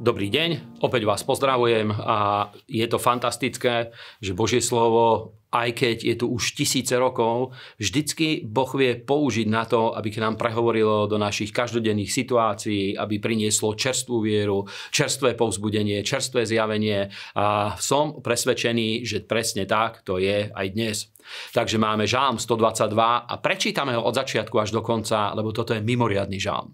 Dobrý deň, opäť vás pozdravujem a je to fantastické, že Božie slovo, aj keď je tu už tisíce rokov, vždycky Boh vie použiť na to, aby k nám prehovorilo do našich každodenných situácií, aby prinieslo čerstvú vieru, čerstvé povzbudenie, čerstvé zjavenie a som presvedčený, že presne tak to je aj dnes. Takže máme žálm 122 a prečítame ho od začiatku až do konca, lebo toto je mimoriadný žálm.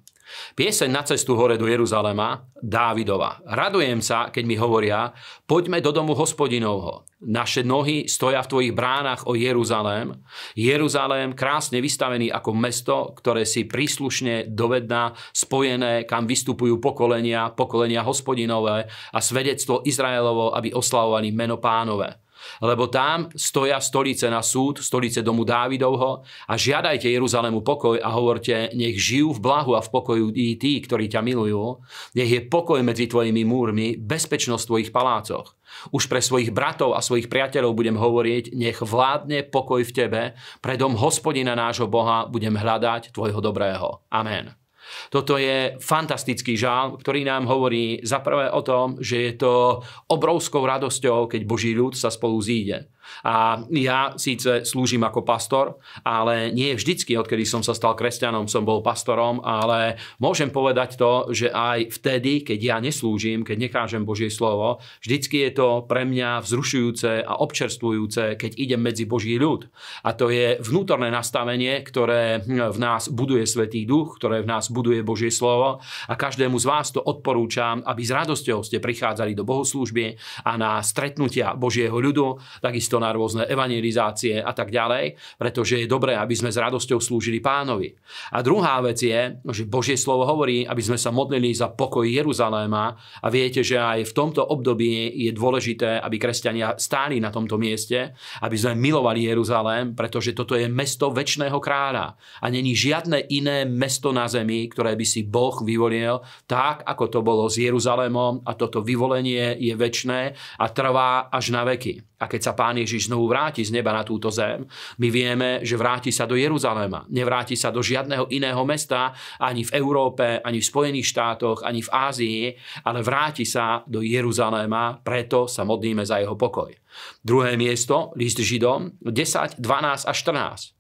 Pieseň na cestu hore do Jeruzalema, Dávidova. Radujem sa, keď mi hovoria, poďme do domu hospodinovho. Naše nohy stoja v tvojich bránach o Jeruzalém. Jeruzalém krásne vystavený ako mesto, ktoré si príslušne dovedná, spojené, kam vystupujú pokolenia, pokolenia hospodinové a svedectvo Izraelovo, aby oslavovali meno pánové lebo tam stoja stolice na súd, stolice domu Dávidovho a žiadajte Jeruzalému pokoj a hovorte, nech žijú v blahu a v pokoju i tí, ktorí ťa milujú. Nech je pokoj medzi tvojimi múrmi, bezpečnosť v tvojich palácoch. Už pre svojich bratov a svojich priateľov budem hovoriť, nech vládne pokoj v tebe, pre dom hospodina nášho Boha budem hľadať tvojho dobrého. Amen. Toto je fantastický žál, ktorý nám hovorí za prvé o tom, že je to obrovskou radosťou, keď Boží ľud sa spolu zíde. A ja síce slúžim ako pastor, ale nie vždycky, odkedy som sa stal kresťanom, som bol pastorom, ale môžem povedať to, že aj vtedy, keď ja neslúžim, keď nekážem Božie slovo, vždycky je to pre mňa vzrušujúce a občerstvujúce, keď idem medzi Boží ľud. A to je vnútorné nastavenie, ktoré v nás buduje Svetý duch, ktoré v nás buduje Božie slovo a každému z vás to odporúčam, aby s radosťou ste prichádzali do bohoslúžby a na stretnutia Božieho ľudu, takisto na rôzne evangelizácie a tak ďalej, pretože je dobré, aby sme s radosťou slúžili pánovi. A druhá vec je, že Božie slovo hovorí, aby sme sa modlili za pokoj Jeruzaléma a viete, že aj v tomto období je dôležité, aby kresťania stáli na tomto mieste, aby sme milovali Jeruzalém, pretože toto je mesto väčšného kráľa a není žiadne iné mesto na zemi, ktoré by si Boh vyvolil tak, ako to bolo s Jeruzalémom a toto vyvolenie je väčšné a trvá až na veky. A keď sa Pán Ježiš znovu vráti z neba na túto zem, my vieme, že vráti sa do Jeruzalema. Nevráti sa do žiadneho iného mesta, ani v Európe, ani v Spojených štátoch, ani v Ázii, ale vráti sa do Jeruzaléma, preto sa modlíme za jeho pokoj. Druhé miesto, list Židom, 10, 12 a 14.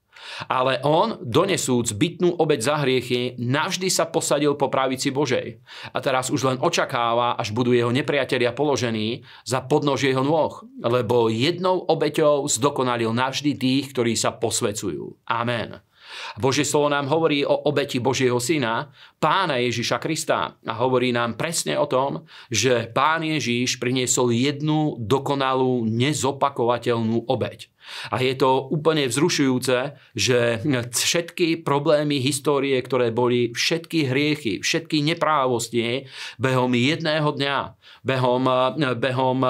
Ale on, donesúc bytnú obeď za hriechy, navždy sa posadil po pravici Božej. A teraz už len očakáva, až budú jeho nepriatelia položení za podnož jeho nôh. Lebo jednou obeťou zdokonalil navždy tých, ktorí sa posvecujú. Amen. Božie slovo nám hovorí o obeti Božieho syna, pána Ježiša Krista. A hovorí nám presne o tom, že pán Ježiš priniesol jednu dokonalú, nezopakovateľnú obeť. A je to úplne vzrušujúce, že všetky problémy histórie, ktoré boli, všetky hriechy, všetky neprávosti behom jedného dňa, behom, behom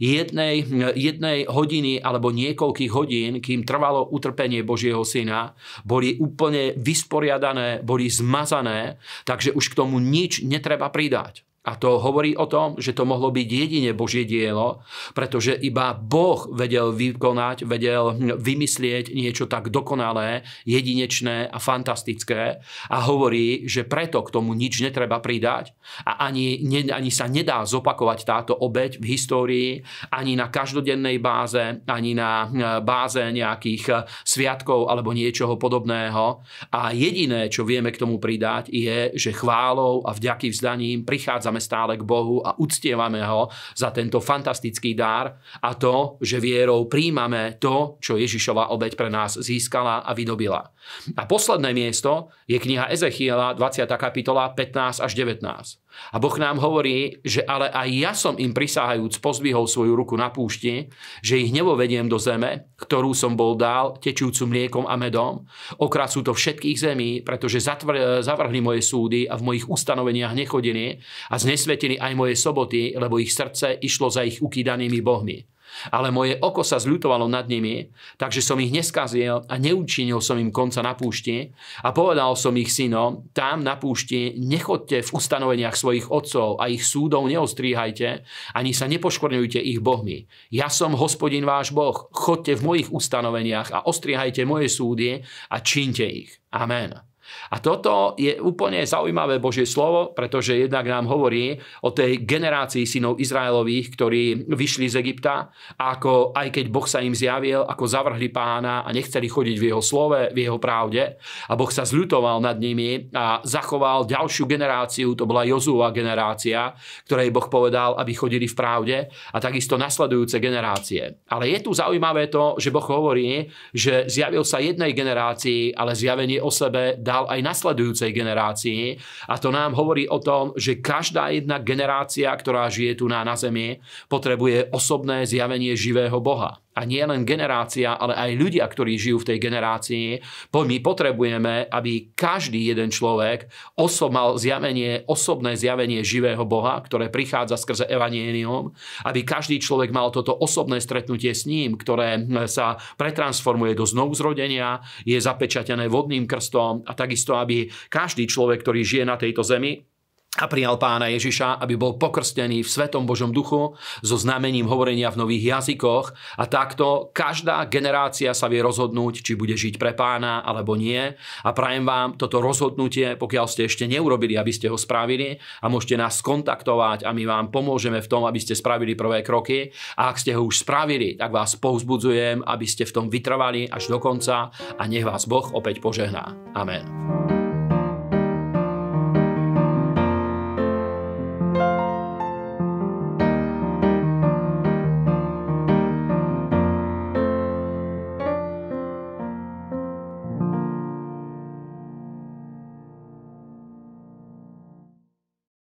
jednej, jednej hodiny alebo niekoľkých hodín, kým trvalo utrpenie Božieho syna, boli úplne vysporiadané, boli zmazané, takže už k tomu nič netreba pridať. A to hovorí o tom, že to mohlo byť jedine Božie dielo, pretože iba Boh vedel vykonať, vedel vymyslieť niečo tak dokonalé, jedinečné a fantastické a hovorí, že preto k tomu nič netreba pridať a ani, ne, ani sa nedá zopakovať táto obeď v histórii, ani na každodennej báze, ani na báze nejakých sviatkov alebo niečoho podobného. A jediné, čo vieme k tomu pridať, je, že chválou a vďaky vzdaním prichádza prichádzame stále k Bohu a uctievame ho za tento fantastický dar a to, že vierou príjmame to, čo Ježišova obeď pre nás získala a vydobila. A posledné miesto je kniha Ezechiela, 20. kapitola 15 až 19. A Boh nám hovorí, že ale aj ja som im prisáhajúc pozdvihol svoju ruku na púšti, že ich nevovediem do zeme, ktorú som bol dal, tečúcu mliekom a medom. Okrát sú to všetkých zemí, pretože zavrhli moje súdy a v mojich ustanoveniach nechodili a znesvetili aj moje soboty, lebo ich srdce išlo za ich ukýdanými bohmi. Ale moje oko sa zľutovalo nad nimi, takže som ich neskazil a neučinil som im konca na púšti a povedal som ich synom, tam na púšti nechodte v ustanoveniach svojich otcov a ich súdov neostríhajte, ani sa nepoškorňujte ich bohmi. Ja som hospodin váš boh, chodte v mojich ustanoveniach a ostrihajte moje súdy a čínte ich. Amen. A toto je úplne zaujímavé Božie slovo, pretože jednak nám hovorí o tej generácii synov Izraelových, ktorí vyšli z Egypta, ako aj keď Boh sa im zjavil, ako zavrhli pána a nechceli chodiť v jeho slove, v jeho pravde. A Boh sa zľutoval nad nimi a zachoval ďalšiu generáciu, to bola Jozúva generácia, ktorej Boh povedal, aby chodili v pravde a takisto nasledujúce generácie. Ale je tu zaujímavé to, že Boh hovorí, že zjavil sa jednej generácii, ale zjavenie o sebe dal aj nasledujúcej generácii. A to nám hovorí o tom, že každá jedna generácia, ktorá žije tu na, na zemi, potrebuje osobné zjavenie živého Boha a nie len generácia, ale aj ľudia, ktorí žijú v tej generácii, my potrebujeme, aby každý jeden človek osob mal zjavenie, osobné zjavenie živého Boha, ktoré prichádza skrze evanienium, aby každý človek mal toto osobné stretnutie s ním, ktoré sa pretransformuje do znovuzrodenia, je zapečatené vodným krstom a takisto, aby každý človek, ktorý žije na tejto zemi, a prijal pána Ježiša, aby bol pokrstený v Svetom Božom duchu so znamením hovorenia v nových jazykoch. A takto každá generácia sa vie rozhodnúť, či bude žiť pre pána alebo nie. A prajem vám toto rozhodnutie, pokiaľ ste ešte neurobili, aby ste ho spravili. A môžete nás skontaktovať a my vám pomôžeme v tom, aby ste spravili prvé kroky. A ak ste ho už spravili, tak vás povzbudzujem, aby ste v tom vytrvali až do konca. A nech vás Boh opäť požehná. Amen.